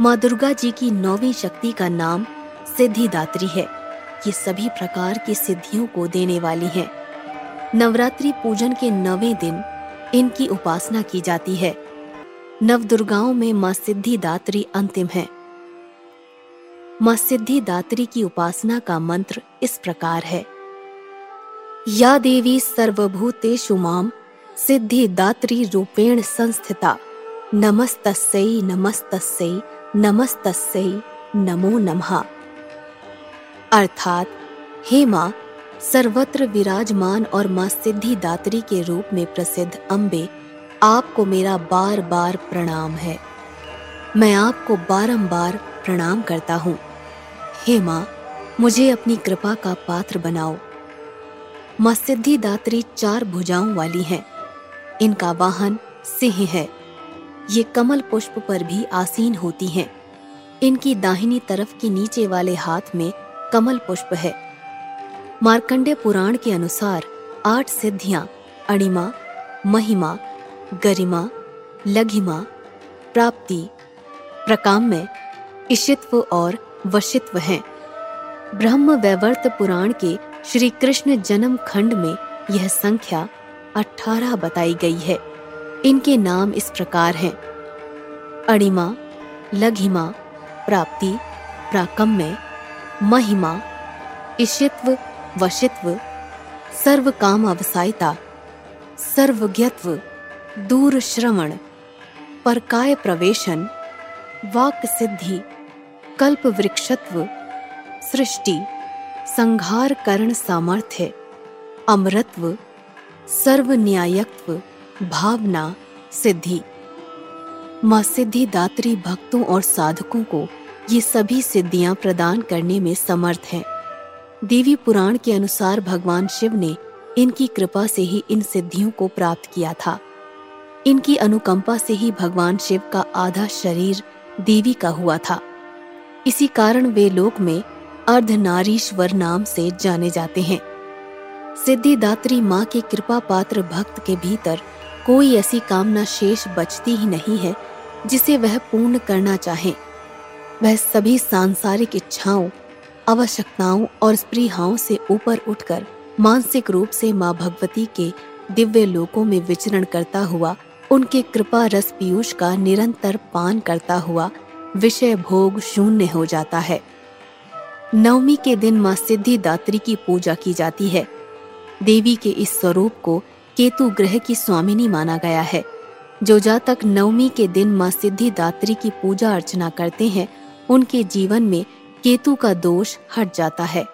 माँ दुर्गा जी की नौवीं शक्ति का नाम सिद्धिदात्री है। ये सभी प्रकार की सिद्धियों को देने वाली हैं। नवरात्रि पूजन के नवे दिन इनकी उपासना की जाती है। नव दुर्गाओं में माँ सिद्धिदात्री अंतिम है। माँ सिद्धिदात्री की उपासना का मंत्र इस प्रकार है। या देवी सर्वभूतेषु माम सिद्धिदात्री रूपेण संस्थिता। नमस्तस्यै नमस्तस्यै नमस्तस्यै नमो नमः। अर्थात, हे माँ, सर्वत्र विराजमान और माँ सिद्धिदात्री के रूप में प्रसिद्ध अम्बे, आपको मेरा बार बार प्रणाम है। मैं आपको बारंबार प्रणाम करता हूँ। हे माँ, मुझे अपनी कृपा का पात्र बनाओ। माँ सिद्धिदात्री चार भुजाओं वाली हैं। इनका वाहन सिंह है। ये कमल पुष्प पर भी आसीन होती हैं। इनकी दाहिनी तरफ़ के नीचे वाले हाथ में कमल पुष्प है। मार्कंडे पुराण के अनुसार आठ सिद्धियाँ, अणिमा, महिमा, गरिमा, लघिमा, प्राप्ति, प्रकाम्य इशित्व और वशित्व हैं। ब्रह्म वैवर्त पुराण के श्री कृष्ण जन्म खंड में यह संख्या अठारह बताई गई है। इनके नाम इस प्रकार हैं। अणिमा, लघिमा, प्राप्ति, प्राकम्य, महिमा इशित्व वशित्व सर्व काम अवसायता सर्वज्ञत्व दूर श्रवण परकाय प्रवेशन वाक सिद्धि कल्प वृक्षत्व सृष्टि संघार करण सामर्थ्य, अमरत्व सर्व न्यायत्व भावना, सिद्धि। माँ सिद्धि दात्री भक्तों और साधकों को ये सभी सिद्धियाँ प्रदान करने में समर्थ हैं। देवी पुराण के अनुसार भगवान शिव ने इनकी कृपा से ही इन सिद्धियों को प्राप्त किया था। इनकी अनुकंपा से ही भगवान शिव का आधा शरीर देवी का हुआ था। इसी कारण वे लोक में अर्धनारीश्वर नाम से जाने जाते हैं। सिद्धिदात्री माँ के कृपा पात्र भक्त के भीतर कोई ऐसी कामना शेष बचती ही नहीं है, जिसे वह पूर्ण करना चाहे। वह सभी सांसारिक इच्छाओं, आवश्यकताओं और स्प्रीहाओं से ऊपर उठकर मानसिक रूप से माँ भगवती के दिव्य लोकों में विचरण करता हुआ, उनके कृपा रस पीयूष का निरंतर पान करता हुआ विषय भोग शून्य हो जाता है। नवमी के दिन माँ सिद्धिदात्री की पूजा की जाती है। देवी के इस स्वरूप को केतु ग्रह की स्वामिनी माना गया है। जो जातक नवमी के दिन माँ सिद्धिदात्री की पूजा अर्चना करते हैं, उनके जीवन में केतु का दोष हट जाता है।